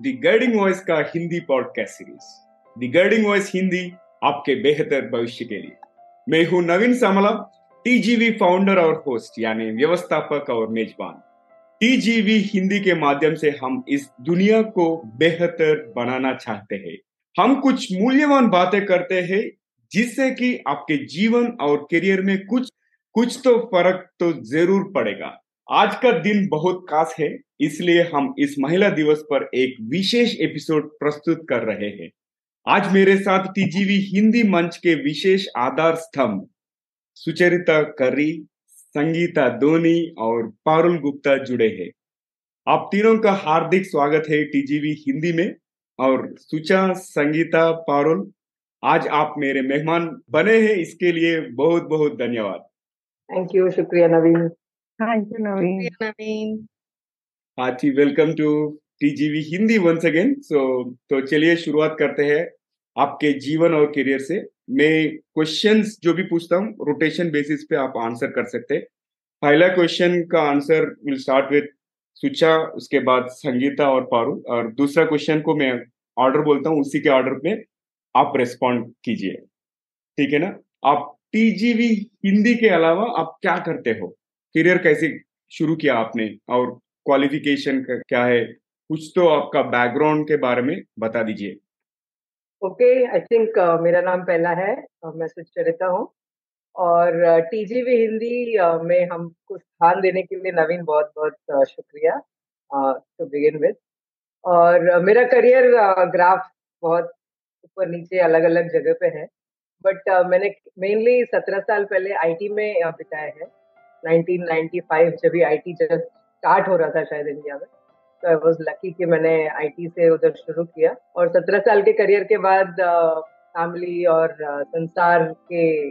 The guiding voice का Hindi podcast series the guiding voice Hindi आपके बेहतर भविष्य के लिए. मैं हूँ नवीन सामला टीजीवी फाउंडर और होस्ट यानी व्यवस्थापक और मेजबान. टीजीवी हिंदी के माध्यम से हम इस दुनिया को बेहतर बनाना चाहते हैं. हम कुछ मूल्यवान बातें करते हैं, जिससे कि आपके जीवन और करियर में कुछ कुछ तो फ़र्क तो ज़रूर पड़ेगा. आज का दिन बहुत खास है, इसलिए हम इस महिला दिवस पर एक विशेष एपिसोड प्रस्तुत कर रहे हैं। आज मेरे साथ टीजीवी हिंदी मंच के विशेष आधार स्तंभ, सुचरिता करी, संगीता धोनी और पारुल गुप्ता जुड़े हैं। आप तीनों का हार्दिक स्वागत है टीजीवी हिंदी में। और सुचा, संगीता, पारुल, आज आप मेरे मेहमान बने हैं, इसके लिए बहुत बहुत धन्यवाद। थैंक यू शुक्रिया नवीन। नवीन नवीन हाँ जी welcome to TGV Hindi once again so तो चलिए शुरुआत करते हैं आपके जीवन और करियर से। मैं क्वेश्चंस जो भी पूछता हूँ रोटेशन बेसिस पे आप आंसर कर सकते हैं। पहला क्वेश्चन का answer will start with Sucha उसके बाद संगीता और पारू और दूसरा क्वेश्चन को मैं ऑर्डर बोलता हूँ उसी के ऑर्डर में आप रेस्पॉन्ड कीजिए। ठीक है ना? आप टीजीवी हिंदी के अलावा आप क्या करते हो? करियर कैसे शुरू किया आपने? और क्वालिफिकेशन क्या है? कुछ तो आपका बैकग्राउंड के बारे में बता दीजिए। ओके आई थिंक मेरा नाम पहला है uh, मैं सुचरिता हूँ। और टीजीवी हिंदी में हमको स्थान देने के लिए नवीन बहुत बहुत शुक्रिया टू बिगिन विद और मेरा करियर ग्राफ बहुत ऊपर नीचे अलग अलग जगह पे है। बट मैंने मेनली सत्रह साल पहले आईटी में बिताया है। 1995 जब भी आईटी जस्ट स्टार्ट हो रहा था शायद इंडिया में तो आई वॉज़ लकी कि मैंने आईटी से उधर शुरू किया। और सत्रह साल के करियर के बाद फैमिली और संसार के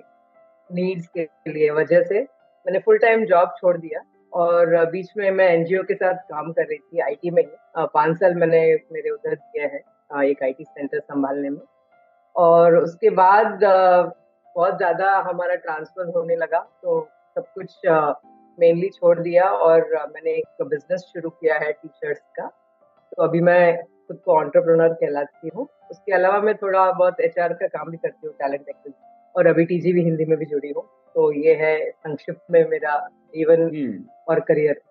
नीड्स के लिए वजह से मैंने फुल टाइम जॉब छोड़ दिया। और बीच में मैं एनजीओ के साथ काम कर रही थी आईटी में ही। पाँच साल मैंने मेरे उधर दिया है एक आईटी सेंटर संभालने में। और उसके बाद बहुत ज़्यादा हमारा ट्रांसफ़र होने लगा तो सब कुछ मेनली छोड़ दिया और मैंने एक बिज़नेस शुरू किया है टी शर्ट्स का। तो अभी मैं खुद को ऑन्टरप्रनर कहलाती हूँ। उसके अलावा मैं थोड़ा बहुत एचआर का काम भी करती हूँ टैलेंट एक्टिव और अभी टीजीवी हिंदी में भी जुड़ी हूँ। तो ये है संक्षिप्त में मेरा जीवन हम्म। और करियर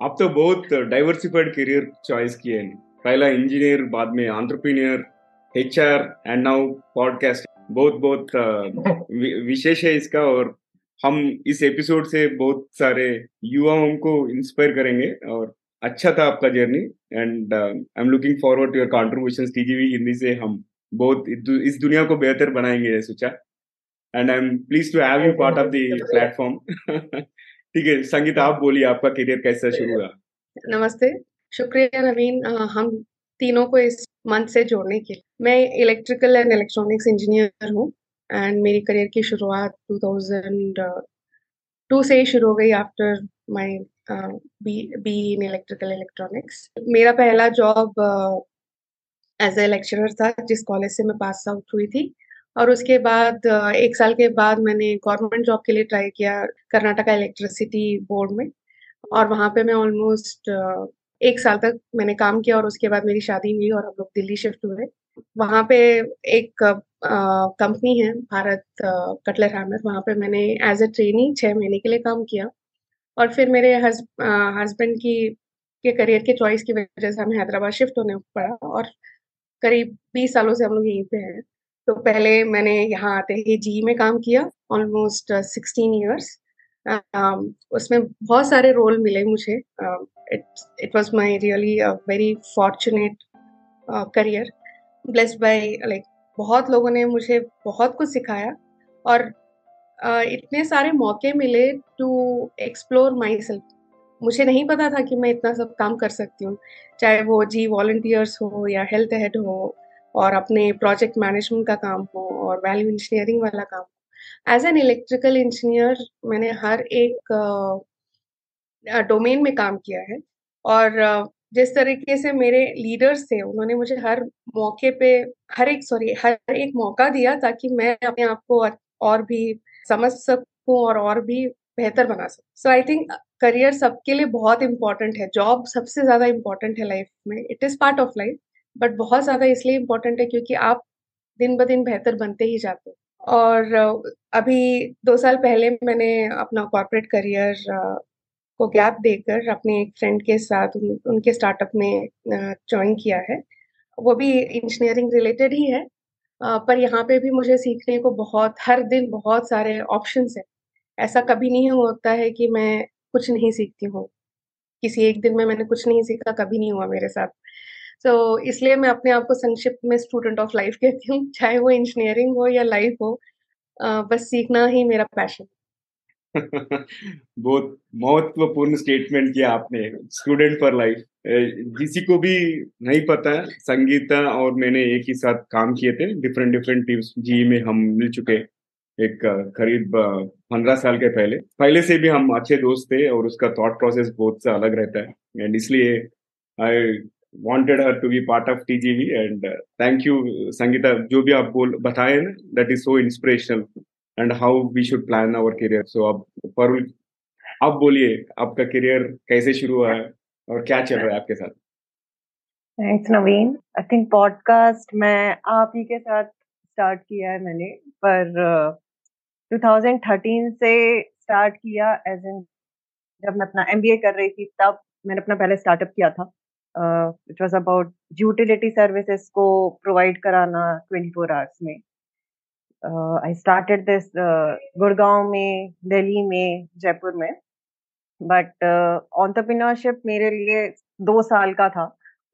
आप तो बहुत डाइवर्सिफाइड करियर चॉइस किए हैं। पहला इंजीनियर बाद में entrepreneur H and now podcast बहुत बहुत विशेष है इसका और हम इस एपिसोड से बहुत सारे युवाओं को इंस्पायर करेंगे और अच्छा था आपका journey and I am looking forward to your contribution TGV Hindi से हम बहुत इस दुनिया को बेहतर बनाएँगे सोचा। And I am please to have you part of the platform ठीक है संगीत आप बोलिए आपका करियर कैसा शुरू हुआ? नमस्ते। शुक्रिया नवीन। हम तीनों को इस मंच से जोड़ने के लिए। मैं इलेक्ट्रिकल एंड इलेक्ट्रॉनिक्स इंजीनियर हूँ। एंड मेरी करियर की शुरुआत 2002 से ही शुरू हो गई after my B in electrical electronics मेरा पहला जॉब एज ए लेक्चरर था जिस कॉलेज से मैं पास आउट हुई थी। और उसके बाद uh, एक साल के बाद मैंने गवर्नमेंट जॉब के लिए ट्राई किया कर्नाटका इलेक्ट्रिसिटी बोर्ड में। और वहाँ पे मैं ऑलमोस्ट uh, एक साल तक मैंने काम किया और उसके बाद मेरी शादी हुई और हम लोग दिल्ली शिफ्ट हुए। वहाँ पे एक कंपनी है, भारत कटलर हैमर वहाँ पे मैंने एज ए ट्रेनी छः महीने के लिए काम किया। और फिर मेरे हस्बैंड की, के करियर के चॉइस की वजह से हमें हैदराबाद शिफ्ट होने पड़ा और करीब बीस सालों से हम लोग यहीं पे हैं। तो पहले मैंने यहाँ आते ही जी में काम किया ऑलमोस्ट सिक्सटीन ईयर्स उसमें बहुत सारे रोल मिले मुझे। It was my really very fortunate career blessed by like बहुत लोगों ने मुझे बहुत कुछ सिखाया और इतने सारे मौके मिले टू एक्सप्लोर माई सेल्फ मुझे नहीं पता था कि मैं इतना सब काम कर सकती हूँ, चाहे वो जी वॉल्टियर्स हो या हेल्थ हेड हो और अपने प्रोजेक्ट मैनेजमेंट का काम हो और वैल्यू इंजीनियरिंग वाला काम हो। एज एन इलेक्ट्रिकल इंजीनियर मैंने हर एक डोमेन में काम किया है और जिस तरीके से मेरे लीडर्स थे, उन्होंने मुझे हर मौके पे, हर एक सॉरी हर एक मौका दिया ताकि मैं अपने आप को और भी समझ सकूँ और और भी बेहतर बना सकते सो आई थिंक करियर सबके लिए बहुत इंपॉर्टेंट है। जॉब सबसे ज़्यादा इंपॉर्टेंट है लाइफ में। It is part of life but बहुत ज़्यादा इसलिए इम्पोर्टेंट है क्योंकि आप दिन ब दिन बेहतर बनते ही जाते हो। और अभी दो साल पहले मैंने अपना कॉर्पोरेट करियर को गैप देकर अपने एक फ्रेंड के साथ उन, उनके स्टार्टअप में ज्वाइन किया है। वो भी इंजीनियरिंग रिलेटेड ही है। पर यहाँ पे भी मुझे सीखने को बहुत हर दिन बहुत सारे ऑप्शंस है। ऐसा कभी नहीं होता है कि मैं कुछ नहीं सीखती हूँ। किसी एक दिन में मैंने कुछ नहीं सीखा कभी नहीं हुआ मेरे साथ। तो so, इसलिए मैं अपने आप को संक्षिप्त में स्टूडेंट ऑफ़ लाइफ कहती हूँ। चाहे वो इंजीनियरिंग हो या लाइफ हो बस सीखना ही मेरा पैशन बहुत महत्वपूर्ण स्टेटमेंट किया आपने स्टूडेंट फॉर लाइफ किसी को भी नहीं पता संगीता और मैंने एक ही साथ काम किए थे डिफरेंट डिफरेंट टीम्स जी में हम मिल चुके एक करीब पंद्रह साल के पहले। पहले से भी हम अच्छे दोस्त थे और उसका थॉट प्रोसेस बहुत सा अलग रहता है। एंड इसलिए आई her to be part of TGV and uh, thank you Sangeeta जो भी आप बोल बताए ना that is so inspirational. And how we should plan our career. So अब पर आप बोलिए आपका करियर कैसे शुरू हुआ है और क्या चल रहा है आपके साथ? Thanks Naveen I think podcast मैं आप ही के साथ स्टार्ट किया है मैंने पर uh, 2013 से स्टार्ट किया एज इन जब मैं अपना एमबीए कर रही थी तब मैंने अपना पहले स्टार्टअप किया था। It was about utility services को प्रोवाइड कराना 24 आवर्स में। आई स्टार्टेड दिस गुड़गांव में दिल्ली में जयपुर में बट ऑन्टरप्रिनरशिप मेरे लिए दो साल का था।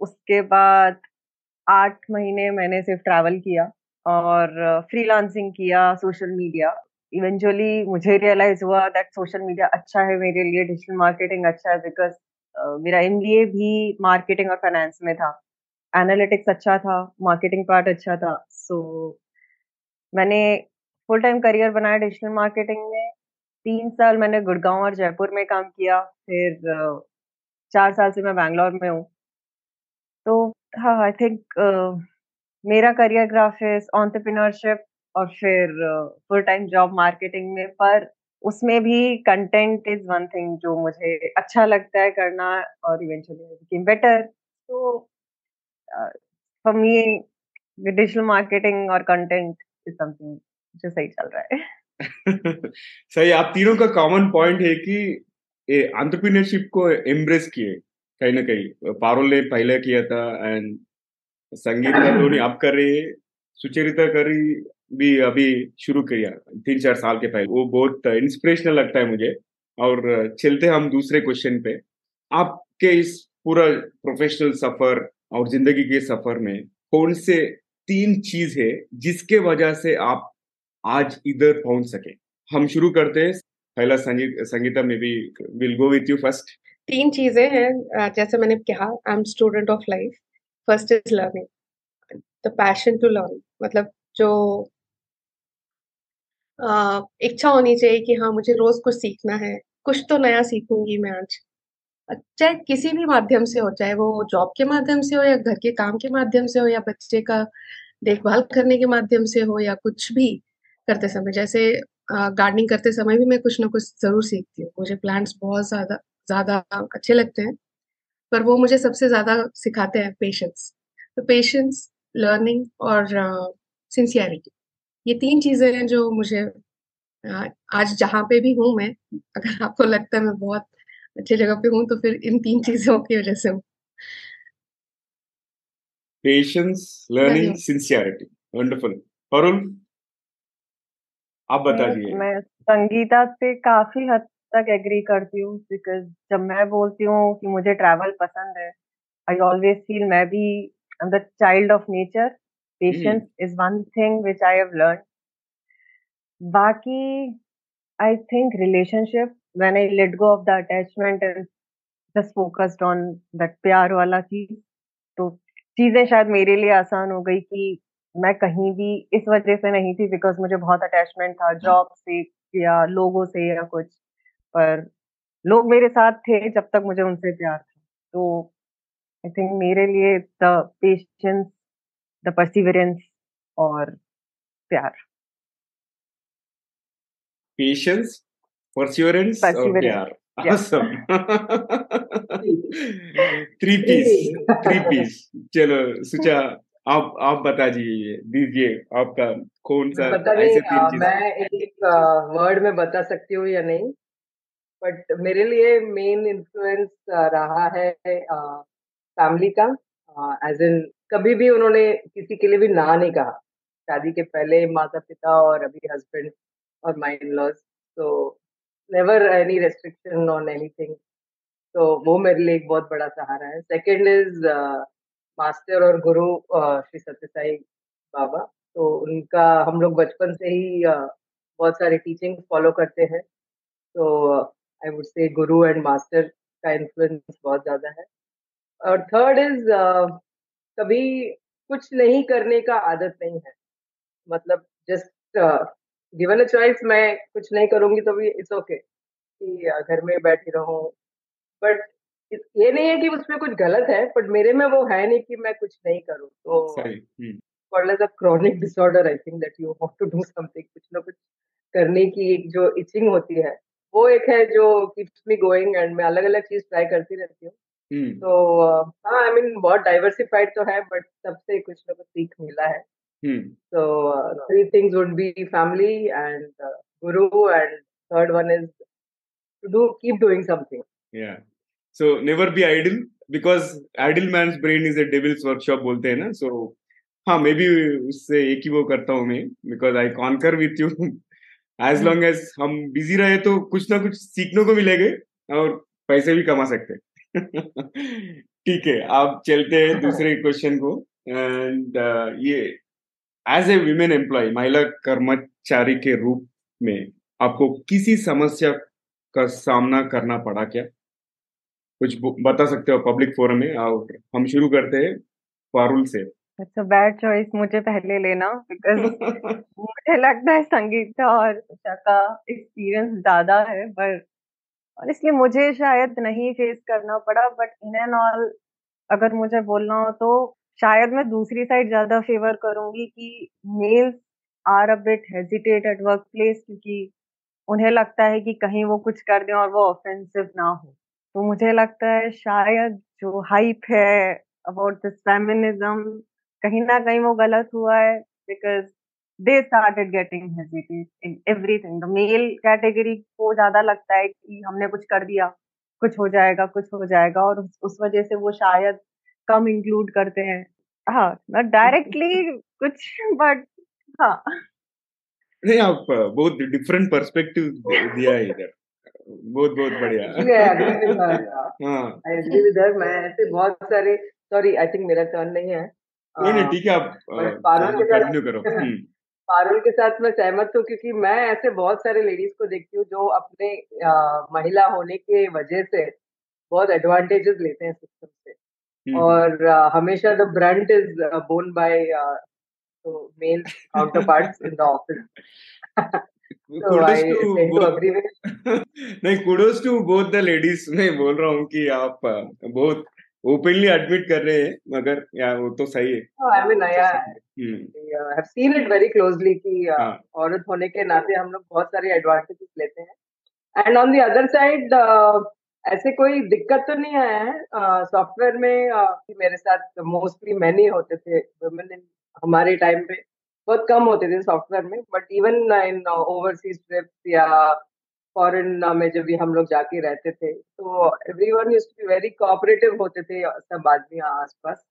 उसके बाद आठ महीने मैंने सिर्फ़ ट्रैवल किया और फ्रीलांसिंग uh, किया सोशल मीडिया इवेंचुअली मुझे रियलाइज़ हुआ दैट सोशल मीडिया अच्छा है मेरे लिए डिजिटल मार्केटिंग अच्छा है बिकॉज़ मेरा एम भी मार्केटिंग और फाइनेंस में था। एनालिटिक्स अच्छा था मार्केटिंग पार्ट अच्छा था। सो so, मैंने फुल टाइम करियर बनाया डिजिटल मार्केटिंग में। तीन साल मैंने गुड़गांव और जयपुर में काम किया, फिर चार साल से मैं बैंगलोर में हूँ। तो हाँ आई थिंक मेरा करियर ग्राफ है ऑन्टरप्रिनरशिप और फिर फुल टाइम जॉब मार्केटिंग में, पर उसमें भी कंटेंट इज़ वन थिंग जो मुझे अच्छा लगता है करना और इवेंचुअली बेटर तो फॉर मी डिजिटल मार्केटिंग और कंटेंट इज़ समथिंग जो सही चल रहा है। सही, आप तीनों का कॉमन पॉइंट है कि एंटरप्रेन्योरशिप को एम्ब्रेस किए, कहीं ना कहीं। पारुल ने पहले किया था एंड संगीत धोनी आप कर रही सुचरिता करी भी अभी शुरू किया तीन चार साल के पहले। वो बहुत इंस्पिरेशनल लगता है मुझे और चलते हम दूसरे क्वेश्चन पे। आपके इस पूरा प्रोफेशनल सफ़र और ज़िंदगी के सफ़र में कौन से तीन चीज़ है जिसके वजह से आप आज इधर पहुँच सके। हम शुरू करते हैं। पहला संगीत संगीता में भी will go with you first तीन चीज़ें हैं जैसे मैंने कहा I am student of life first is learning the passion to learn मतलब जो इच्छा होनी चाहिए कि हाँ मुझे रोज कुछ सीखना है। कुछ तो नया सीखूँगी मैं आज। चाहे किसी भी माध्यम से हो, चाहे वो जॉब के माध्यम से हो या घर के काम के माध्यम से हो या बच्चे का देखभाल करने के माध्यम से हो या कुछ भी करते समय, जैसे गार्डनिंग करते समय भी मैं कुछ ना कुछ ज़रूर सीखती हूँ। मुझे प्लांट्स बहुत ज़्यादा ज़्यादा अच्छे लगते हैं, पर वो मुझे सबसे ज़्यादा सिखाते हैं पेशेंस तो पेशेंस लर्निंग और सिंसियरिटी ये तीन चीज़ें हैं जो मुझे आज जहाँ पे भी हूँ मैं, अगर आपको लगता है मैं बहुत अच्छी जगह पे हूँ तो फिर इन तीन चीज़ों की वजह से हूँ। Patience learning sincerity wonderful Parul आप बता दिए मैं संगीता से काफ़ी हद तक एग्री करती हूँ बिकॉज़ जब मैं बोलती हूँ कि मुझे ट्रैवल पसंद है आई ऑलवेज फील मैं भी the child of nature Patience mm. is one thing which I have learned. Baki, I think relationship, when I let go of the attachment and just focused on that प्यार वाला चीज़ तो चीज़ें शायद मेरे लिए आसान हो गई कि मैं कहीं भी इस वजह से नहीं थी बिकॉज़ मुझे बहुत अटैचमेंट था जॉब से या लोगों से या कुछ। पर लोग मेरे साथ थे जब तक मुझे उनसे प्यार था। तो आई थिंक मेरे लिए द पेशेंस द परसिवरेंस और प्यार। पेशेंस परसिवरेंस और प्यार. Awesome. Three P's three P's चलो सुचा आप आप बता दीजिए दीजिए आपका कौन सा ऐसे तीन चीज़। मैं एक वर्ड में बता सकती हूँ या नहीं? बट मेरे लिए मेन इन्फ्लुएंस रहा है फैमिली का एज इन कभी भी उन्होंने किसी के लिए भी ना नहीं कहा। शादी के पहले माता पिता और अभी हस्बैंड और माई इन लॉज तो never any restriction on anything तो वो मेरे लिए एक बहुत बड़ा सहारा है। सेकंड इज़ मास्टर और गुरु अ, श्री सत्यसाई बाबा। तो उनका हम लोग बचपन से ही अ, बहुत सारे टीचिंग फॉलो करते हैं। तो I would say Guru and master का इन्फ्लुएंस बहुत ज़्यादा है। और थर्ड इज़ कभी कुछ नहीं करने का आदत नहीं है। मतलब जस्ट गिवन अ चॉइस मैं कुछ नहीं करूँगी तो भी इट्स ओके कि घर में बैठी रहूँ। बट ये नहीं है कि उसमें कुछ गलत है बट मेरे में वो है नहीं कि मैं कुछ नहीं करूँ। तो called as a chronic disorder I think that you want to do something कुछ ना कुछ करने की एक जो इचिंग होती है वो एक है जो कीप्स मी गोइंग एंड मैं अलग अलग चीज़ ट्राई करती रहती हूँ। हम्म, तो हाँ आई मीन बहुत डाइवर्सिफाइड तो है बट सबसे कुछ ना कुछ सीख मिला है। हम्म, So uh, three things would be family and uh, guru, and third one is to do keep doing something. yeah so never be idle because idle man's brain is a devil's workshop बोलते हैं ना so हाँ मैं भी उससे एक ही वो करता हूँ मैं because I concur with you as long as हम बिज़ी रहे तो कुछ ना कुछ सीखने को मिलेंगे और पैसे भी कमा सकते हैं ठीक है आप चलते हैं दूसरे क्वेश्चन को एंड ये एज ए विमेन एम्प्लॉय महिला कर्मचारी के रूप में आपको किसी समस्या का सामना करना पड़ा क्या? कुछ बता सकते हो पब्लिक फोरम में? और हम शुरू करते हैं पारुल से। इट्स अ बैड चॉइस मुझे पहले लेना बिकॉज़ मुझे लगता है संगीता और का एक्सपीरियंस ज़्यादा है पर ऑनेस्टली मुझे शायद नहीं फेस करना पड़ा बट इन एंड ऑल अगर मुझे बोलना हो तो शायद मैं दूसरी साइड ज़्यादा फेवर करूँगी कि males are a bit hesitate at work place क्योंकि उन्हें लगता है कि कहीं वो कुछ कर दें और वो ऑफेंसिव ना हो। तो मुझे लगता है शायद जो हाइप है अबाउट दिस फेमिनिज्म कहीं ना कहीं वो गलत हुआ है because they started getting hesitate in everything the male category को ज़्यादा लगता है कि हमने कुछ कर दिया कुछ हो जाएगा कुछ हो जाएगा और उस, वजह से वो शायद कम इंक्लूड करते हैं। हाँ नॉट डायरेक्टली कुछ बट हाँ। नहीं आप बहुत डिफरेंट पर्सपेक्टिव दिया है इधर। बहुत बहुत बढ़िया। हाँ. मैं ऐसे बहुत सारे सॉरी आई थिंक मेरा टर्न नहीं है। नहीं नहीं ठीक है आप पारुल के साथ करो। हम्म, पारुल के साथ मैं सहमत हूँ क्योंकि मैं ऐसे बहुत सारे लेडीज़ को देखती हूँ जो अपने महिला होने के वजह से बहुत एडवांटेजेस लेते हैं सिस्टम से। और अ, हमेशा the brunt is borne by male counterparts in the office So kudos I to tend to agree with नहीं kudos to both the ladies मैं बोल रहा हूँ कि आप बहुत ओपनली एडमिट कर रहे हैं मगर या वो तो सही है। I hmm, uh, have seen it very closely कि uh, हाँ। औरत होने के नाते हम लोग बहुत सारे एडवांटेजेस लेते हैं। And on the other side ऐसे कोई दिक्कत तो नहीं आया है। सॉफ्टवेयर में कि मेरे साथ मोस्टली मैन ही होते थे वुमेन हमारे टाइम पे बहुत कम होते थे सॉफ्टवेयर में but even in overseas trips या फॉरेन में जब भी हम लोग जाके रहते थे तो everyone used to be very cooperative होते थे सब आदमी आसपास।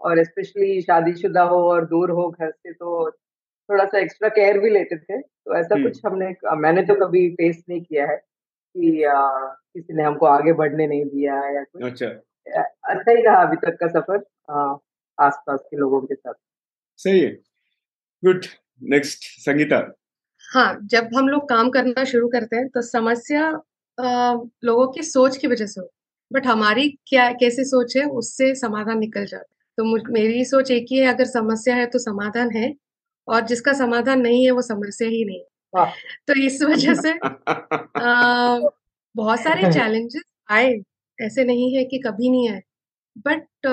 और स्पेशली शादीशुदा हो और दूर हो घर से तो थोड़ा सा एक्स्ट्रा केयर भी लेते थे। तो ऐसा हम्म। कुछ हमने मैंने तो कभी फेस नहीं किया है। कि आ, किसी ने हमको आगे बढ़ने नहीं दिया या कुछ। अच्छा। अच्छा ही रहा अभी तक का सफ़र आ, आसपास के लोगों के साथ। सही है। Good next Sangeeta. हाँ जब हम लोग काम करना शुरू करते हैं तो समस्या अ, लोगों की सोच की वजह से हो। बट हमारी क्या कैसी सोच है उससे समाधान निकल जाता है। तो मुझ मेरी सोच एक ही है अगर समस्या है तो समाधान है और जिसका समाधान नहीं है वो समस्या ही नहीं तो इस वजह से बहुत सारे चैलेंजेस आए ऐसे नहीं है कि कभी नहीं आए बट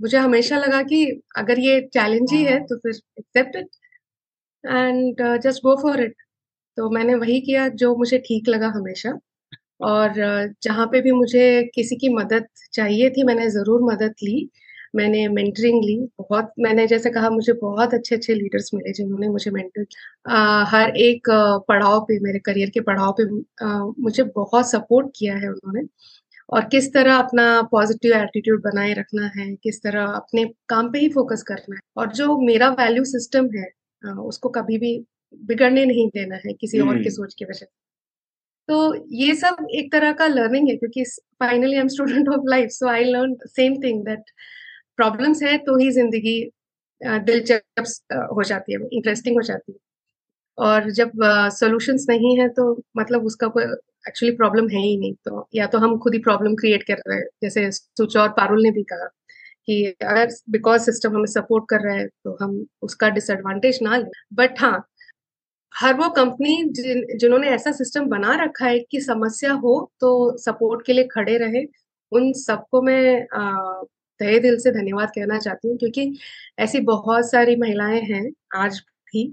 मुझे हमेशा लगा कि अगर ये चैलेंज ही है तो फिर accept it and just go for it तो मैंने वही किया जो मुझे ठीक लगा हमेशा और जहाँ पे भी मुझे किसी की मदद चाहिए थी मैंने ज़रूर मदद ली मैंने मेंटरिंग ली। बहुत मैंने जैसे कहा मुझे बहुत अच्छे अच्छे लीडर्स मिले जिन्होंने मुझे मेंटर हर एक पड़ाव पे मेरे करियर के पड़ाव पे आ, मुझे बहुत सपोर्ट किया है उन्होंने। और किस तरह अपना पॉजिटिव एटीट्यूड बनाए रखना है किस तरह अपने काम पे ही फोकस करना है। और जो मेरा वैल्यू सिस्टम है उसको कभी भी बिगड़ने नहीं देना है किसी और की सोच की वजह तो ये सब एक तरह का लर्निंग है क्योंकि finally I am student of life so I learn same thing that problems है तो ही ज़िंदगी दिलचस्प हो जाती है इंटरेस्टिंग हो जाती है। और जब सॉल्यूशंस नहीं है तो मतलब उसका कोई एक्चुअली प्रॉब्लम है ही नहीं तो या तो हम खुद ही प्रॉब्लम क्रिएट कर रहे हैं। जैसे सुच और पारुल ने भी कहा कि अगर बिकॉज़ सिस्टम हमें सपोर्ट कर रहा है तो हम उसका डिसएडवांटेज ना लें। बट हाँ हर वो कंपनी जिन, जिन्होंने ऐसा सिस्टम बना रखा है कि समस्या हो तो सपोर्ट के लिए खड़े रहे। उन सबको मैं तहे दिल से धन्यवाद कहना चाहती हूँ क्योंकि ऐसी बहुत सारी महिलाएँ हैं आज भी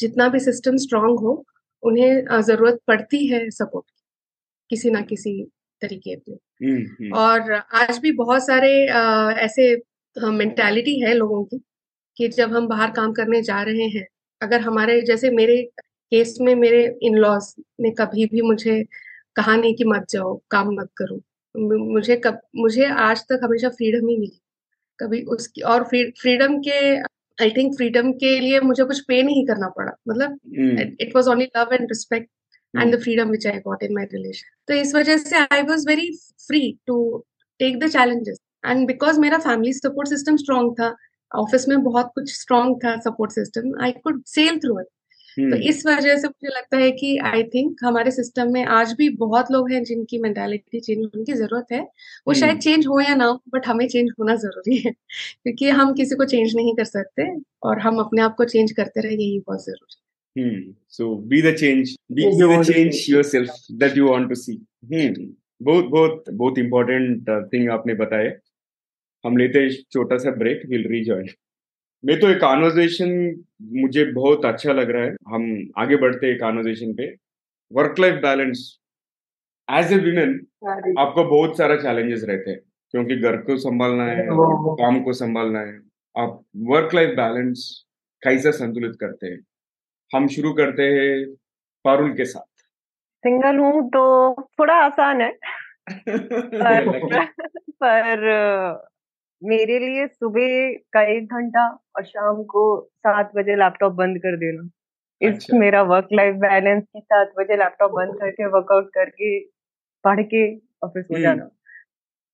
जितना भी सिस्टम स्ट्रांग हो उन्हें ज़रूरत पड़ती है सपोर्ट किसी ना किसी तरीके पे हम्म, हम्म। और आज भी बहुत सारे ऐसे मेंटालिटी है लोगों की कि जब हम बाहर काम करने जा रहे हैं अगर हमारे जैसे मेरे केस में मेरे इन लॉज ने कभी भी मुझे कहा नहीं कि मत जाओ काम मत करो मुझे कब मुझे आज तक हमेशा फ्रीडम ही मिली। कभी उसकी और फ्रीडम के आई थिंक फ्रीडम के लिए मुझे कुछ पे नहीं करना पड़ा। मतलब it was only love and respect and the freedom which I got in my relation तो इस वजह से I was very free to take the challenges and because मेरा फैमिली सपोर्ट सिस्टम स्ट्रॉन्ग था ऑफ़िस में बहुत कुछ स्ट्रॉन्ग था support system I could sail through it तो हम्म। इस वजह से मुझे लगता है कि आई थिंक हमारे सिस्टम में आज भी बहुत लोग हैं जिनकी मेंटालिटी चेंज होने की ज़रूरत है वो शायद चेंज हम्म। हो या ना हो बट हमें चेंज होना ज़रूरी है क्योंकि हम किसी को चेंज नहीं कर सकते और हम अपने आप को चेंज करते रहे यही बहुत ज़रूरी है Hmm. So be the change. Be, be the change yourself that you want to see. Hmm. बहुत बहुत बहुत इम्पोर्टेंट थिंग आपने बताया हम लेते हैं छोटा सा ब्रेक विल रीजॉइन मैं तो एक कॉन्वर्जेशन मुझे बहुत अच्छा लग रहा है। हम आगे बढ़ते हैं कॉन्वर्जेशन पे। Work life balance as a women आपको बहुत सारा चैलेंजेस रहते हैं क्योंकि घर को संभालना है काम को संभालना है। आप वर्क लाइफ बैलेंस कैसा संतुलित करते हैं? हम शुरू करते हैं पारुल के साथ। सिंगल हूँ तो थोड़ा आसान है। पर, पर मेरे लिए सुबह का एक घंटा और शाम को सात बजे लैपटॉप बंद कर देना इस अच्छा। मेरा वर्क लाइफ बैलेंस की सात बजे लैपटॉप बंद करके वर्कआउट करके पढ़ के ऑफ़िस हो जाना हम्म।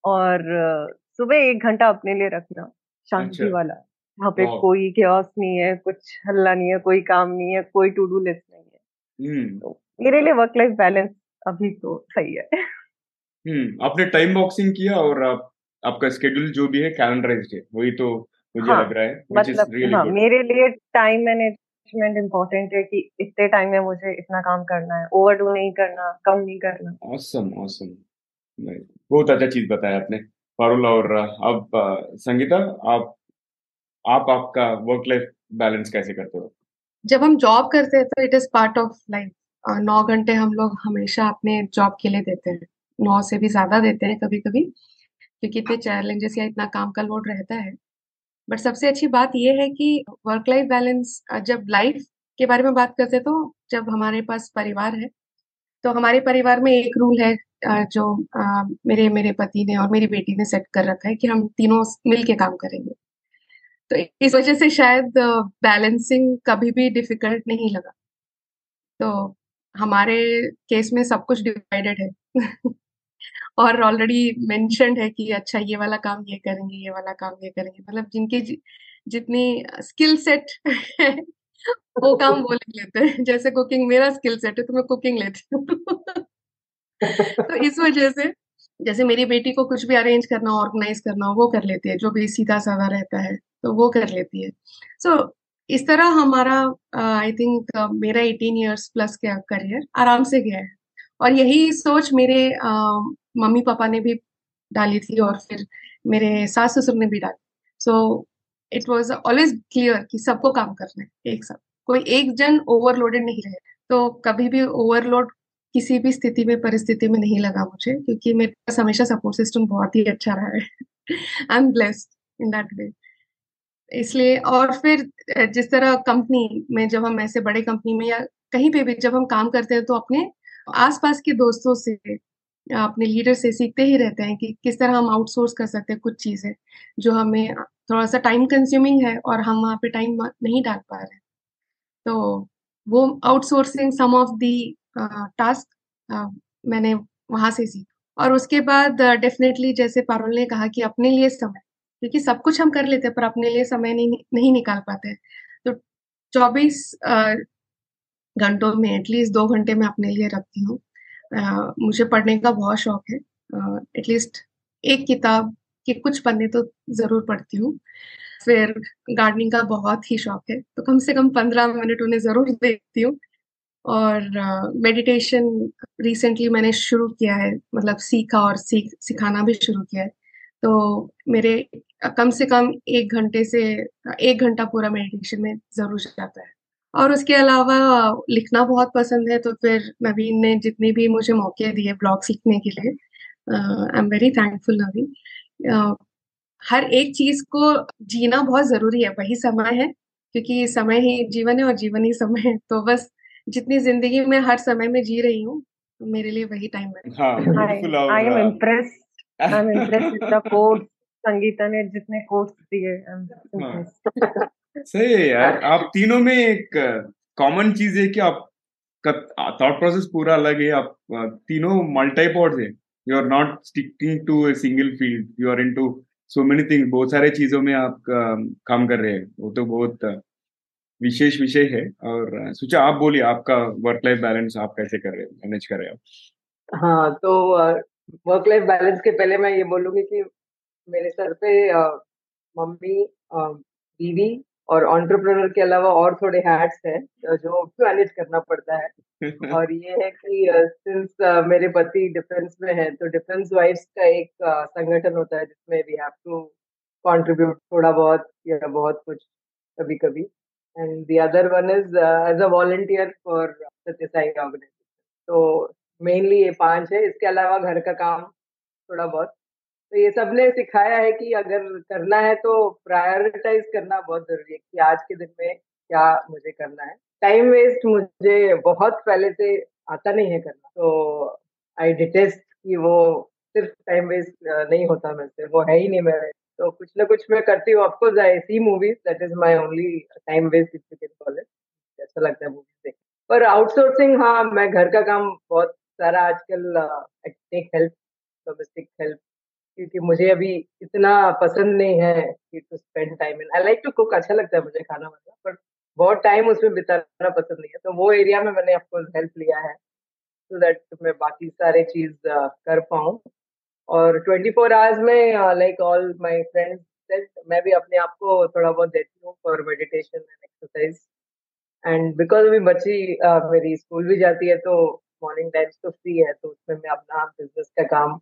और सुबह एक घंटा अपने लिए रखना शांति अच्छा। वाला यहाँ पे कोई क्योस नहीं है कुछ हल्ला नहीं है कोई काम नहीं है कोई टू डू लिस्ट नहीं है हम्म। तो मेरे लिए वर्क लाइफ बैलेंस अभी तो सही है हम्म आपने टाइम बॉक्सिंग किया और आप आपका स्केड्यूल जो भी है कैलेंडराइज्ड है वही तो मुझे हाँ, लग रहा है मतलब really हाँ, मेरे लिए टाइम मैनेजमेंट इम्पोर्टेंट है कि इतने टाइम में मुझे इतना काम करना है ओवरडू नहीं करना कम नहीं करना। ऑसम ऑसम बहुत अच्छा चीज़ बताया आपने फारुल और अब संगीता आप आप आपका वर्क लाइफ बैलेंस कैसे करते हो? जब हम जॉब करते हैं तो it is part of life नौ घंटे हम लोग हमेशा अपने जॉब के लिए देते हैं नौ से भी ज़्यादा देते हैं कभी कभी क्योंकि इतने चैलेंजेस या इतना काम का लोड रहता है। बट सबसे अच्छी बात यह है कि वर्क लाइफ बैलेंस जब लाइफ के बारे में बात करते तो जब हमारे पास परिवार है तो हमारे परिवार में एक रूल है जो मेरे मेरे पति ने और मेरी बेटी ने सेट कर रखा है कि हम तीनों मिल के काम करेंगे। तो इस वजह से शायद बैलेंसिंग कभी भी डिफ़िकल्ट नहीं लगा। तो हमारे केस में सब कुछ डिवाइडेड है। और ऑलरेडी मेंशनड है कि अच्छा ये वाला काम ये करेंगे ये वाला काम ये करेंगे। मतलब जिनके जि, जितनी स्किल सेट है वो काम वो लिख लेते हैं। जैसे कुकिंग मेरा स्किल सेट है तो मैं कुकिंग लेती हूँ। तो इस वजह से जैसे मेरी बेटी को कुछ भी अरेंज करना ऑर्गेनाइज करना वो कर लेती है। जो भी सीधा साधा रहता है तो वो कर लेती है। सो so, इस तरह हमारा आई uh, थिंक uh, मेरा 18 इयर्स प्लस का करियर आराम से गया है। और यही सोच मेरे मम्मी पापा ने भी डाली थी और फिर मेरे सास ससुर ने भी डाली। So it was always clear कि सबको काम करना है, एक साथ। कोई एक जन ओवरलोडेड नहीं रहे। तो कभी भी ओवरलोड किसी भी स्थिति में, परिस्थिति में नहीं लगा मुझे, क्योंकि मेरे पास हमेशा सपोर्ट सिस्टम बहुत ही अच्छा रहा है। I am blessed in that way इसलिए और फिर जिस तरह कंपनी में जब हम ऐसे बड़े कंपनी में या कहीं पे भी जब हम काम करते हैं तो अपने आसपास के दोस्तों से अपने लीडर से सीखते ही रहते हैं कि किस तरह हम आउटसोर्स कर सकते हैं कुछ चीज़ें जो हमें थोड़ा सा टाइम कंज्यूमिंग है और हम वहाँ पे टाइम नहीं डाल पा रहे तो वो outsourcing some of the task मैंने वहाँ से सीखा। और उसके बाद डेफिनेटली uh, जैसे पारुल ने कहा कि अपने लिए समय क्योंकि सब कुछ हम कर लेते हैं पर अपने लिए समय नहीं नहीं निकाल पाते तो चौबीस घंटों में एटलीस्ट दो घंटे में अपने लिए रखती हूँ। मुझे पढ़ने का बहुत शौक है। एटलीस्ट एक किताब के कुछ पन्ने तो ज़रूर पढ़ती हूँ। फिर गार्डनिंग का बहुत ही शौक है तो कम से कम पंद्रह मिनट उन्हें ज़रूर देखती हूँ। और मेडिटेशन uh, रिसेंटली मैंने शुरू किया है मतलब सीखा और सीख सिखाना भी शुरू किया है। तो मेरे कम से कम एक घंटे से एक घंटा पूरा मेडिटेशन में ज़रूर जाता है। और उसके अलावा लिखना बहुत पसंद है तो फिर नवीन ने जितने भी मुझे मौके दिए ब्लॉग सीखने के लिए I am very thankful Naveen. हर एक चीज़ को जीना बहुत ज़रूरी है वही समय है क्योंकि समय ही जीवन है और जीवन ही समय है तो बस जितनी ज़िंदगी में हर समय में जी रही हूँ तो मेरे लिए वही टाइम है। I am impress I am impress Sangeeta ने जितने कोर्स दिए हाँ। सही है यार। आप तीनों में एक कॉमन चीज़ है कि आप थॉट प्रोसेस पूरा अलग है। आप तीनों मल्टीपॉड है। You are not sticking to a single field you are into so many thing बहुत सारे चीज़ों में आप काम कर रहे हैं। वो तो बहुत विशेष विषय है। और सोचा आप बोलिए आपका वर्क लाइफ बैलेंस आप कैसे कर रहे हैं? मैनेज कर रहे हो? हाँ तो वर्क लाइफ बैलेंस के पहले मैं ये बोलूँगी कि मेरे सर पे मम्मी दीदी और ऑन्टरप्रनर के अलावा और थोड़े हैट्स हैं जो मैनेज करना पड़ता है। और ये है कि सिंस मेरे पति डिफेंस में है तो डिफेंस वाइफ्स का एक संगठन होता है जिसमें वी हैव टू कंट्रीब्यूट थोड़ा बहुत या बहुत कुछ कभी कभी and the other one is as a volunteer for Sathya Sai organisation तो मेनली ये पाँच है। इसके अलावा घर का काम थोड़ा बहुत तो ये सबने सिखाया है कि अगर करना है तो प्रायोरिटाइज करना बहुत ज़रूरी है कि आज के दिन में क्या मुझे करना है। टाइम वेस्ट मुझे बहुत पहले से आता नहीं है करना। तो आई डिटेस्ट कि वो सिर्फ़ टाइम वेस्ट नहीं होता मेरे से, वो है ही नहीं मेरे। तो कुछ ना कुछ मैं करती हूँ। Of course I see movies that is my only time waste if you can call it अच्छा लगता है मूवीज़ देख। पर आउटसोर्सिंग हाँ मैं घर का काम बहुत सारा आजकल टेक हेल्प डोमेस्टिक हेल्प क्योंकि मुझे अभी इतना पसंद नहीं है कि to spend time in I like to cook अच्छा लगता है मुझे खाना बनाना बट बहुत टाइम उसमें बिताना पसंद नहीं है। तो वो एरिया में मैंने ऑफकोर्स हेल्प लिया है सो दैट मैं बाकी सारे चीज़ कर पाऊँ। और ट्वेंटी फोर आवर्स में लाइक ऑल माई फ्रेंड्स मैं भी अपने आप को थोड़ा बहुत देती हूँ for meditation and exercise and because अभी बच्ची मेरी स्कूल भी जाती है तो मॉर्निंग टाइम्स तो फ्री है तो उसमें मैं अपना बिज़नेस का काम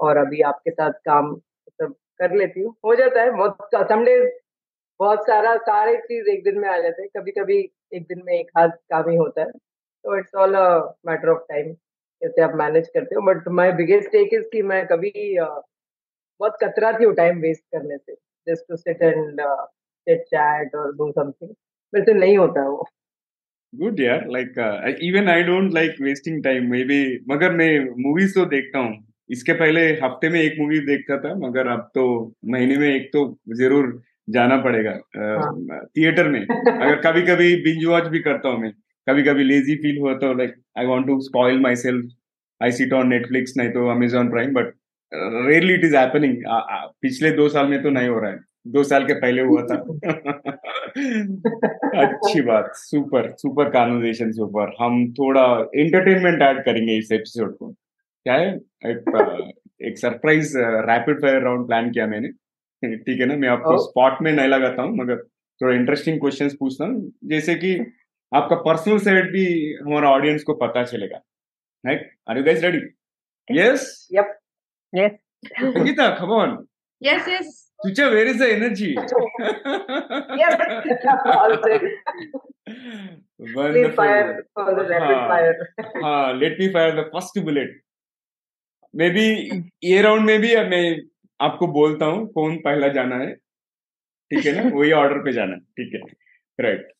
और अभी आपके साथ काम सब कर लेती हूँ। हो जाता है, बहुत समडे बहुत सारा, सारे चीज़ एक दिन में आ जाते हैं। कभी कभी एक दिन में एक हाथ काम ही होता है। तो it's all a matter of time कैसे आप मैनेज करते हो। But my biggest take is कि मैं कभी बहुत कतराती हूँ टाइम वेस्ट करने से। Just to sit and sit chat और डू समथिंग मेरे से नहीं होता वो। गुड यार like even I don't like wasting time maybe मगर मैं मूवीज़ तो देखता हूँ। इसके पहले हफ़्ते में एक मूवी देखता था मगर अब तो महीने में एक तो ज़रूर जाना पड़ेगा थिएटर हाँ. में। अगर कभी कभी बिंज वॉच भी करता हूँ मैं कभी कभी लेजी फील हुआ तो like I want to spoil myself I sit on Netflix नहीं तो Amazon Prime but rarely it is happening पिछले दो साल में तो नहीं हो रहा है। दो साल के पहले हुआ था। अच्छी बात। सुपर सुपर कॉन्वर्जेशन सुपर हम थोड़ा एंटरटेनमेंट ऐड करेंगे इस एपिसोड को। क्या है? एक एक surprise rapid fire round plan किया मैंने। ठीक है ना? मैं आपको स्पॉट में नहीं लगाता हूँ मगर थोड़ा इंटरेस्टिंग क्वेश्चंस पूछता हूँ। जैसे कि आपका पर्सनल साइड भी हमारा ऑडियंस को पता चलेगा। Right are you guys ready yes yup yes Sangeeta come on yes yes Sucha, where is the energy? yes, Wonderful. fire for the rapid fire. हाँ let me fire the first bullet maybe ये round में भी मैं आपको बोलता हूँ कौन पहला जाना है। ठीक है ना? वही ऑर्डर पे जाना। है ठीक है। राइट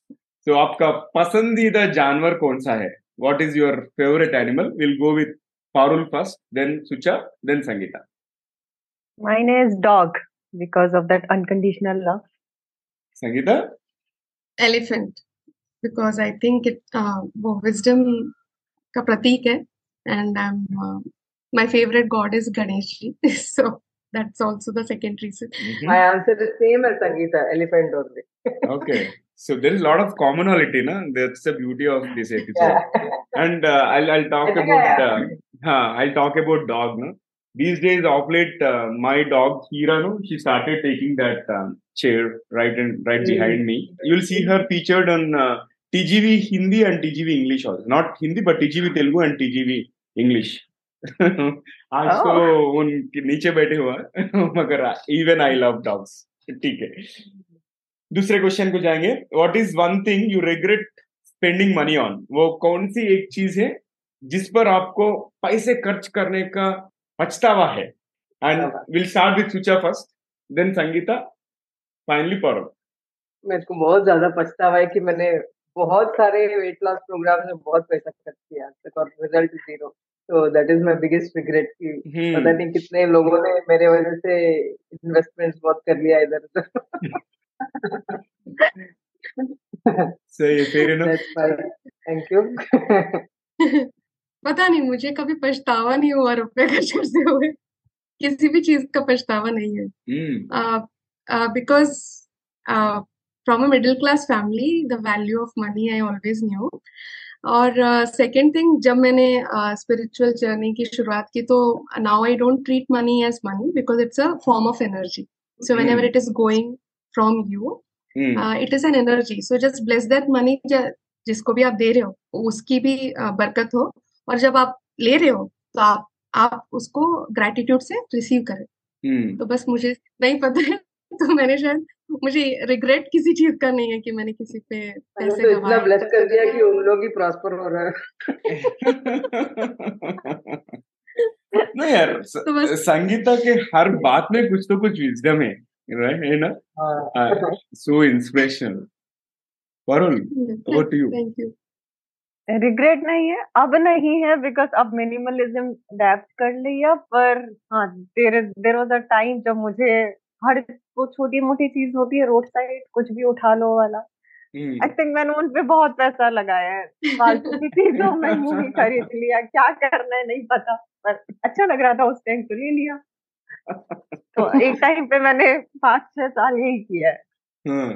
तो आपका पसंदीदा जानवर कौन सा है? What is your favourite animal will go with Parul first then Sucha then Sangeeta Mine is dog because of that unconditional love. Sangeeta elephant because I think it वो विजडम का प्रतीक है and I am my favorite god is Ganeshji. so that's also the second reason. Mm-hmm. My answer is same as Sangeeta, elephant only. okay. So there is a lot of commonality, no? That's the beauty of this episode. Yeah. And uh, I'll, I'll talk about uh, uh, I'll talk about dog. No? These days, off late, uh, my dog Hira, no, she started taking that um, chair right and right mm-hmm. behind me. You'll see her featured on uh, TGV Hindi and TGV English also. Not Hindi, but TGV Telugu and TGV English. आज Oh. तो उनके नीचे बैठे हुआ मगर even I love dogs ठीक है। दूसरे क्वेश्चन को जाएँगे। What is one thing you regret spending money on वो कौन सी एक चीज़ है जिस पर आपको पैसे खर्च करने का पछतावा है? And will start with Sucha first then Sangeeta finally पढ़ो मेरे को बहुत ज़्यादा पछतावा है कि मैंने बहुत सारे वेट लॉस प्रोग्राम में बहुत पैसा खर्च किया आज तक और रिज़ल्ट ज़ीरो तो that is my biggest regret कि पता नहीं कितने लोगों ने मेरे वजह से इन्वेस्टमेंट्स बहुत कर लिया इधर उधर सही फेर इनफ That's why. पता नहीं मुझे कभी पछतावा नहीं हुआ रुपए खर्च करते हुए। किसी भी चीज़ का पछतावा नहीं है। Because from uh, because uh, from a middle class family the value of और सेकंड थिंग जब मैंने स्पिरिचुअल uh, जर्नी की शुरुआत की तो now I don't treat money as money because it's a form of energy so whenever Hmm. It is going from you it is an energy so just bless that money जिसको भी आप दे रहे हो उसकी भी uh, बरकत हो। और जब आप ले रहे हो तो आप आप उसको ग्रेटिट्यूड से रिसीव करें। हम्म तो बस मुझे नहीं पता है तो मैंने शायद मुझे रिग्रेट किसी चीज़ का नहीं है कि मैंने किसी पे पैसे तो इतना ब्लेस कर दिया कि उन लोग ही प्रॉस्पर हो रहे हैं नहीं यार तो बस- संगीता के हर बात में कुछ तो कुछ विजडम है right? है ना हाँ। So inspirational Varun over to you. Thank you regret नहीं है अब नहीं है बिकॉज़ अब मिनिमलिज्म कर लिया पर हाँ देर देर वाज अ टाइम जब मुझे हर वो छोटी मोटी चीज़ होती है रोड साइड कुछ भी उठा लो वाला। हम्म। आई थिंक मैंने उन पे बहुत पैसा लगाया है। फालतू की चीज़ों में ही खरीद लिया। क्या करना है नहीं पता पर अच्छा लग रहा था उस टाइम तो ले लिया। तो एक टाइम पे मैंने पाँच छह साल यही किया है। हाँ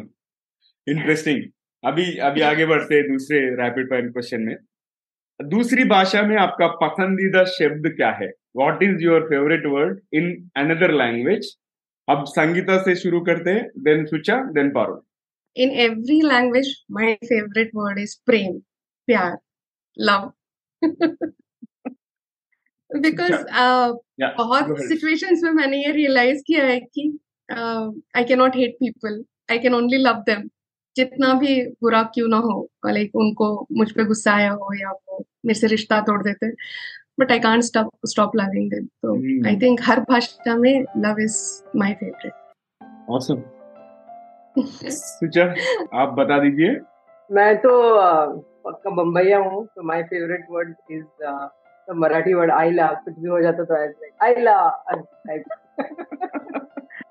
इंटरेस्टिंग अभी अभी आगे बढ़ते हैं दूसरे रैपिड फायर क्वेश्चन में। दूसरी भाषा में आपका पसंदीदा शब्द क्या है? What is your favourite word in another language अब संगीता से शुरू करते हैं then Sucha then Paro in every language my favourite word is prem pyar love because uh, बहुत सिचुएशंस में मैंने ये रियलाइज़ किया है कि I can not hate people I can only love them जितना भी बुरा क्यों ना हो लाइक उनको मुझ पे गुस्सा आया हो या वो मेरे से रिश्ता तोड़ देते। But I can't stop stop loving them तो. आई थिंक हर भाषा में love is my favourite awesome Sucha आप बता दीजिए। मैं तो पक्का बम्बईया हूँ तो माय फेवरेट वर्ड इज़ तो मराठी वर्ड आईला कुछ भी हो जाता तो आईला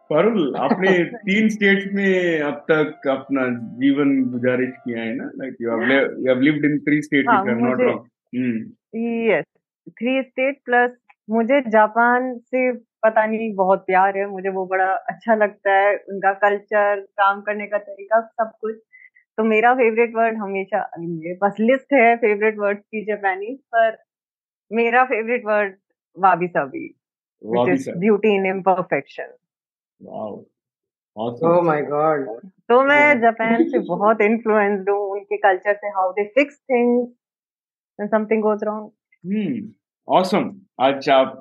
पारुल आपने तीन स्टेट्स में अब तक अपना जीवन गुजारिश किया है ना? Like you have lived in three states if I am not wrong yes three state plus मुझे जापान से पता नहीं बहुत प्यार है मुझे वो बड़ा अच्छा लगता है उनका कल्चर काम करने का तरीका सब कुछ। तो मेरा फेवरेट वर्ड हमेशा मेरे पास लिस्ट है फेवरेट वर्ड की जापानीज पर मेरा favourite word wabi sabi awesome my god तो मैं जापान से बहुत इन्फ्लुएंस्ड हूँ उनके कल्चर से how they fix things when something goes wrong awesome आज आप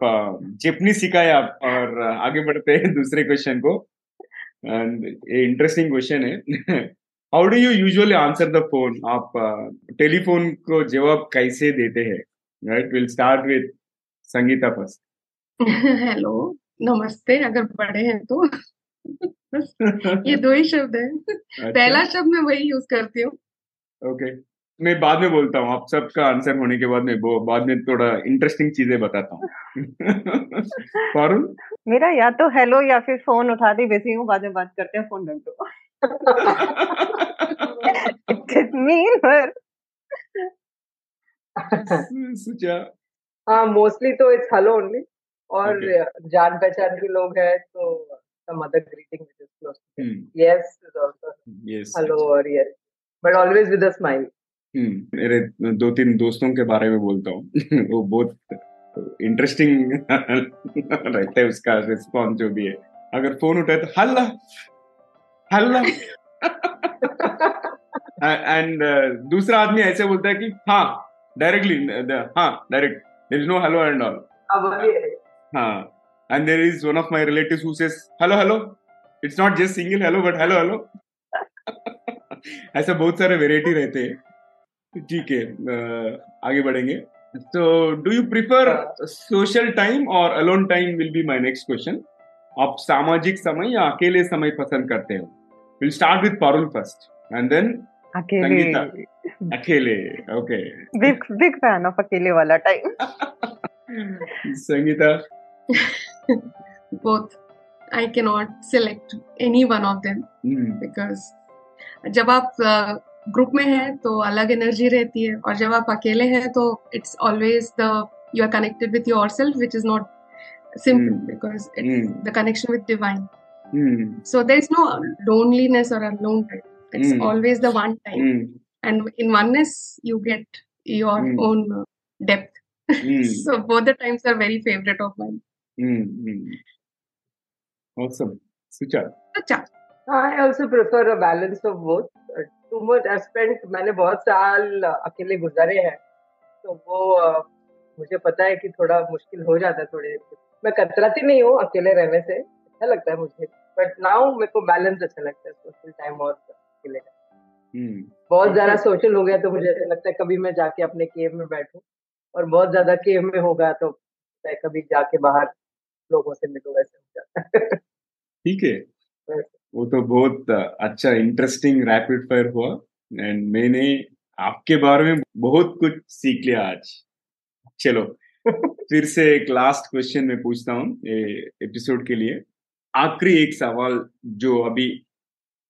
जेपनी सिखाए आप और आगे बढ़ते हैं दूसरे क्वेश्चन को. ये इंटरेस्टिंग क्वेश्चन है. How do you usually answer the phone आप टेलीफोन को जवाब कैसे देते हैं? Right will start with Sangeeta first hello namaste अगर बड़े हैं तो. ये दो ही शब्द है. अच्छा। पहला शब्द मैं वही यूज़ करती हूँ. ओके मैं बाद में बोलता हूँ आप सबका आंसर होने के बाद में बाद में थोड़ा इंटरेस्टिंग चीज़ें बताता हूँ। पारुल मेरा या तो हेलो या फिर फ़ोन उठा दी बिज़ी हूँ बाद में बात करते हैं फ़ोन रख दो। हाँ मोस्टली तो इट्स हेलो ओनली और Okay. जान पहचान के लोग हैं तो some other greeting which is close to Hmm. yes is also yes hello or yes but always with a smile मेरे दो तीन दोस्तों के बारे में बोलता हूँ। वो बहुत इंटरेस्टिंग रहता है उसका रिस्पॉन्स जो भी है। अगर फ़ोन उठाए तो हल्ला हल्ला। एंड दूसरा आदमी ऐसे बोलता है कि हाँ डायरेक्टली हाँ direct there is no hello and all हाँ। And there is one of my relative who says hello hello it's not just single hello but hello hello ऐसा बहुत सारे वेराइटी रहते हैं। ठीक है आगे बढ़ेंगे। तो do you prefer social time और alone time will be my next question आप सामाजिक समय या अकेले समय पसंद करते हो? Will start with Parul first and then अकेले। अकेले okay big big fan of अकेले वाला time Sangeeta both. I cannot select any one of them hmm, because जब आप ग्रुप में है तो अलग एनर्जी रहती है और जब आप अकेले हैं तो it's always the you are connected with yourself which is not simple because the connection with divine so there is no loneliness और unalone it's always the one time and in oneness you get your own depth so both the times are very favourite of mine Awesome. Sucha. Sucha. I also prefer a balance of both. Uh, Too much I मैंने बहुत साल अकेले गुजारे हैं तो वो मुझे पता है कि थोड़ा मुश्किल हो जाता है थोड़े मैं। कतराती नहीं हूँ अकेले रहने से अच्छा लगता है मुझे बट नाउ मेरे को बैलेंस अच्छा लगता है सोशल टाइम और अकेले का। हम्म, बहुत ज़्यादा सोशल हो गया तो मुझे ऐसा लगता है कभी मैं जाके अपने केव में बैठूं और बहुत ज़्यादा केव में होगा तो कभी जाके बाहर लोगों से मिलो वैसे हो जाता है। ठीक है। वो तो बहुत अच्छा इंटरेस्टिंग रैपिड फायर हुआ। एंड मैंने आपके बारे में बहुत कुछ सीख लिया आज। चलो फिर से एक लास्ट क्वेश्चन मैं पूछता हूँ एपिसोड के लिए। आखिरी एक सवाल जो अभी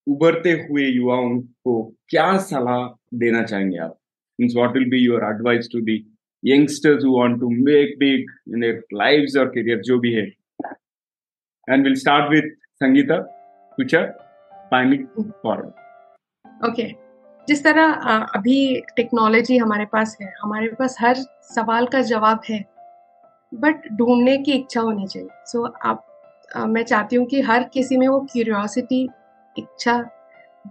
उभरते हुए युवाओं को क्या सलाह देना चाहेंगे आप? Means what will be your advice to the youngsters who want to make big in their lives और करियर जो भी है? And will start with Sangeeta future finally forward okay जिस तरह अभी टेक्नोलॉजी हमारे पास है हमारे पास हर सवाल का जवाब है बट ढूँढने की इच्छा होनी चाहिए। सो so, आप अ, मैं चाहती हूँ कि हर किसी में वो क्यूरियोसिटी इच्छा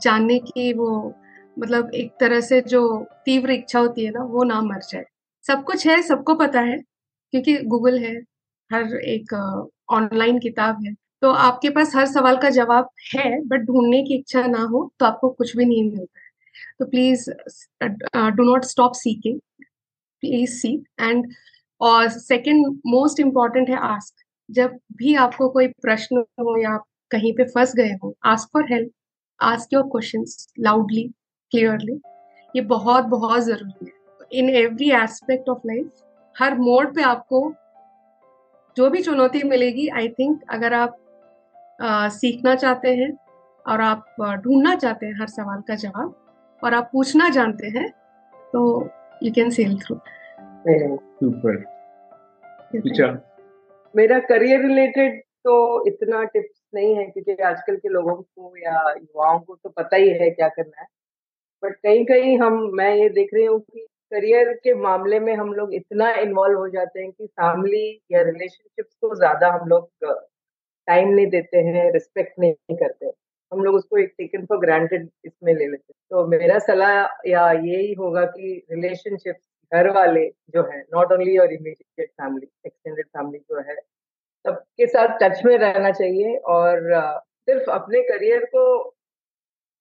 जानने की वो मतलब एक तरह से जो तीव्र इच्छा होती है ना वो ना मर जाए। सब कुछ है सबको पता है क्योंकि गूगल है हर एक ऑनलाइन किताब है। तो आपके पास हर सवाल का जवाब है बट ढूँढने की इच्छा ना हो तो आपको कुछ भी नहीं मिलता है। तो please do not stop seeking please seek and और सेकंड मोस्ट इंपॉर्टेंट है आस्क जब भी आपको कोई प्रश्न हो या आप कहीं पे फंस गए हो ask for help ask your question loudly clearly ये बहुत बहुत ज़रूरी है। In every aspect of life हर मोड़ पे आपको जो भी चुनौती मिलेगी आई थिंक अगर आप सीखना चाहते हैं और आप ढूंढना चाहते हैं हर सवाल का जवाब और आप पूछना जानते हैं तो you can sail through super मेरा करियर रिलेटेड तो इतना टिप्स नहीं है क्योंकि आजकल के लोगों को या युवाओं को तो पता ही है क्या करना है। बट कहीं कहीं हम मैं ये देख रही हूँ कि करियर के मामले में हम लोग इतना इन्वॉल्व हो जाते हैं कि फैमिली या रिलेशनशिप्स को ज़्यादा हम लोग टाइम नहीं देते हैं रिस्पेक्ट नहीं करते हम लोग उसको एक टेकन फॉर ग्रांटेड इसमें ले लेते हैं। तो मेरा सलाह या यही होगा कि रिलेशनशिप घर वाले जो है not only your immediate family extended family जो है, सबके साथ टच में रहना चाहिए और सिर्फ़ अपने करियर को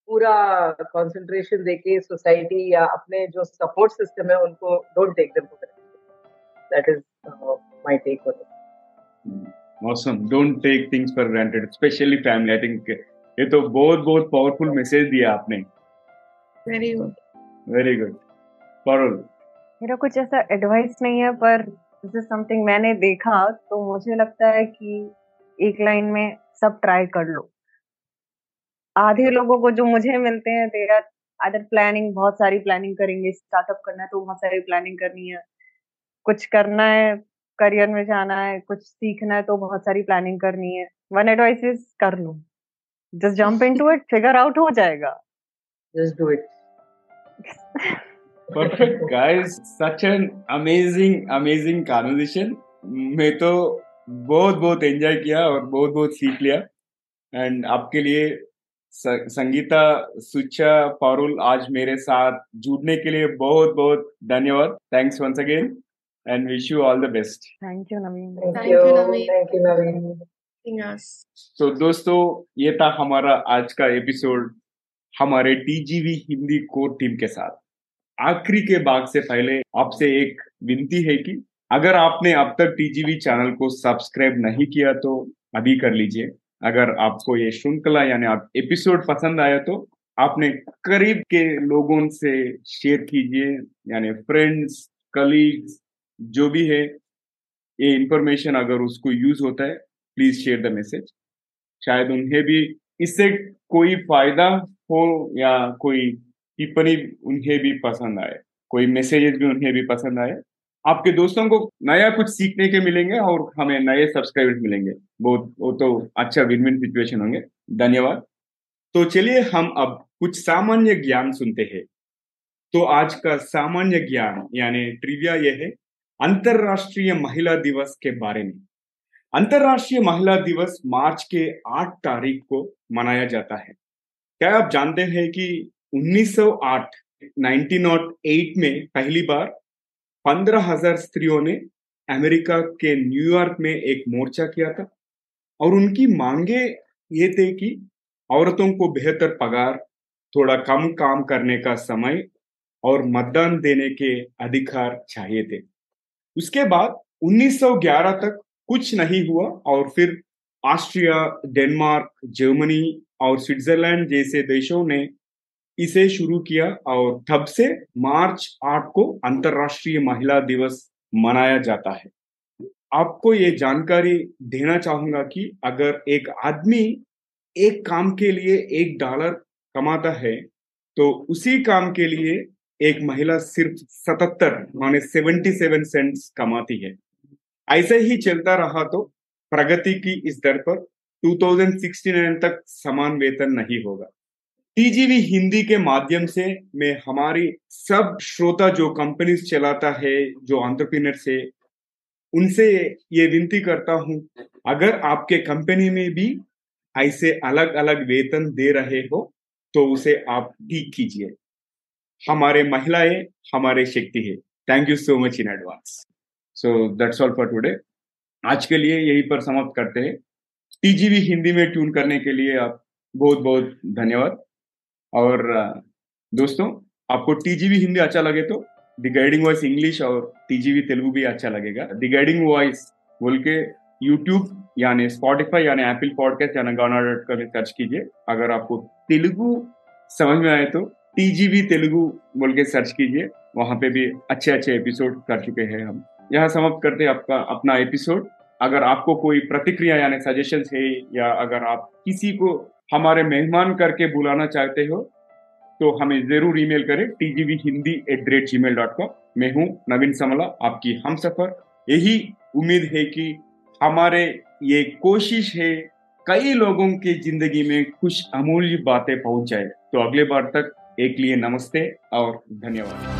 पूरा कंसंट्रेशन देके सोसाइटी या अपने जो सपोर्ट सिस्टम है, उनको don't take them for that is my take on it awesome don't take things for granted specially family I think ये तो बहुत बहुत पावरफुल मैसेज दिया आपने। Very good very good Parul मेरा कुछ ऐसा एडवाइस नहीं है पर दिस इज़ समथिंग मैंने देखा तो मुझे लगता है कि एक लाइन में सब ट्राई कर लो। आधे लोगों को जो मुझे मिलते हैं दे आर अदर प्लानिंग बहुत सारी प्लानिंग करेंगे। स्टार्टअप करना है तो बहुत सारी प्लानिंग करनी है। कुछ करना है करियर में जाना है कुछ सीखना है तो बहुत सारी प्लानिंग करनी है। वन एडवाइस इज़ कर लो। Just jump into it figure out हो जाएगा। Just do it perfect guys such an amazing amazing conversation मैं तो बहुत बहुत एंजॉय किया और बहुत बहुत सीख लिया। एंड आपके लिए संगीता सुचा फारुल आज मेरे साथ जुड़ने के लिए बहुत बहुत धन्यवाद। Thanks once again and wish you all the best thank you Naveen thank you thank you Naveen तो दोस्तों ये था हमारा आज का एपिसोड हमारे टीजीवी हिंदी कोर टीम के साथ। आखिरी के भाग से पहले आपसे एक विनती है कि अगर आपने अब तक टीजीवी चैनल को सब्सक्राइब नहीं किया तो अभी कर लीजिए। अगर आपको ये श्रृंखला यानी आप एपिसोड पसंद आया तो आपने करीब के लोगों से शेयर कीजिए यानी फ्रेंड्स कलीग्स जो भी है, ये इंफॉर्मेशन अगर उसको यूज़ होता है प्लीज़ शेयर द मैसेज शायद उन्हें भी इससे कोई फ़ायदा हो या कोई टिप्पणी उन्हें भी पसंद आए, कोई मैसेजेस भी उन्हें भी पसंद आए। आपके दोस्तों को नया कुछ सीखने के मिलेंगे और हमें नए सब्सक्राइबर्स मिलेंगे। बहुत, वो तो अच्छा विन विन सिचुएशन होंगे। धन्यवाद। तो चलिए हम अब कुछ सामान्य ज्ञान सुनते हैं। तो आज का सामान्य ज्ञान, यानी ट्रिविया यह है अंतरराष्ट्रीय महिला दिवस के बारे में। अंतरराष्ट्रीय महिला दिवस मार्च के आठ तारीख को मनाया जाता है। क्या आप जानते हैं कि 1908 1908 में पहली बार पंद्रह हज़ार स्त्रियों ने अमेरिका के न्यूयॉर्क में एक मोर्चा किया था और उनकी मांगे ये थे कि औरतों को बेहतर पगार, थोड़ा कम काम करने का समय और मतदान देने के अधिकार चाहिए थे। उसके बाद 1911 तक कुछ नहीं हुआ और फिर ऑस्ट्रिया, डेनमार्क, जर्मनी और स्विट्जरलैंड जैसे देशों ने इसे शुरू किया और तब से मार्च आठ को अंतरराष्ट्रीय महिला दिवस मनाया जाता है। आपको ये जानकारी देना चाहूँगा कि अगर एक आदमी एक काम के लिए एक डॉलर कमाता है तो उसी काम के लिए एक महिला सिर्फ़ सतहत्तर माने सेवेंटी सेवन सेंट्स कमाती है। ऐसे ही चलता रहा तो प्रगति की इस दर पर 2069 तक समान वेतन नहीं होगा। टीजीवी हिंदी के माध्यम से मैं हमारी सब श्रोता जो कंपनीज़ चलाता है, जो ऑन्टरप्रीनर से उनसे ये विनती करता हूँ, अगर आपके कंपनी में भी ऐसे अलग अलग वेतन दे रहे हो तो उसे आप ठीक कीजिए। हमारे महिलाएँ हमारे शक्ति है। Thank you so much in advance so that's all for today आज के लिए यही पर समाप्त करते हैं। टीजीवी हिंदी में ट्यून करने के लिए आप बहुत बहुत धन्यवाद। और दोस्तों, आपको टीजीवी हिंदी अच्छा लगे तो द गाइडिंग वॉइस इंग्लिश और टीजीवी तेलुगु भी अच्छा लगेगा। द गाइडिंग वॉइस बोल के यूट्यूब यानी स्पॉटिफाई यानी एप्पल पॉडकास्ट यानी गाना डॉट कॉम सर्च कीजिए। अगर आपको तेलुगु समझ में आए तो टीजीवी तेलुगु बोल के सर्च कीजिए, वहाँ पे भी अच्छे अच्छे एपिसोड कर चुके हैं हम। यहाँ समाप्त करते हैं आपका अपना एपिसोड अगर आपको कोई प्रतिक्रिया यानी सजेशन है या अगर आप किसी को हमारे मेहमान करके बुलाना चाहते हो तो हमें ज़रूर ईमेल करें TGV Hindi at the rate gmail dot com मैं हूँ नवीन समला, आपकी हम सफ़र यही उम्मीद है कि हमारे ये कोशिश है कई लोगों के ज़िंदगी में कुछ अमूल्य बातें पहुँच जाए। तो अगले बार तक एक लिए नमस्ते और धन्यवाद।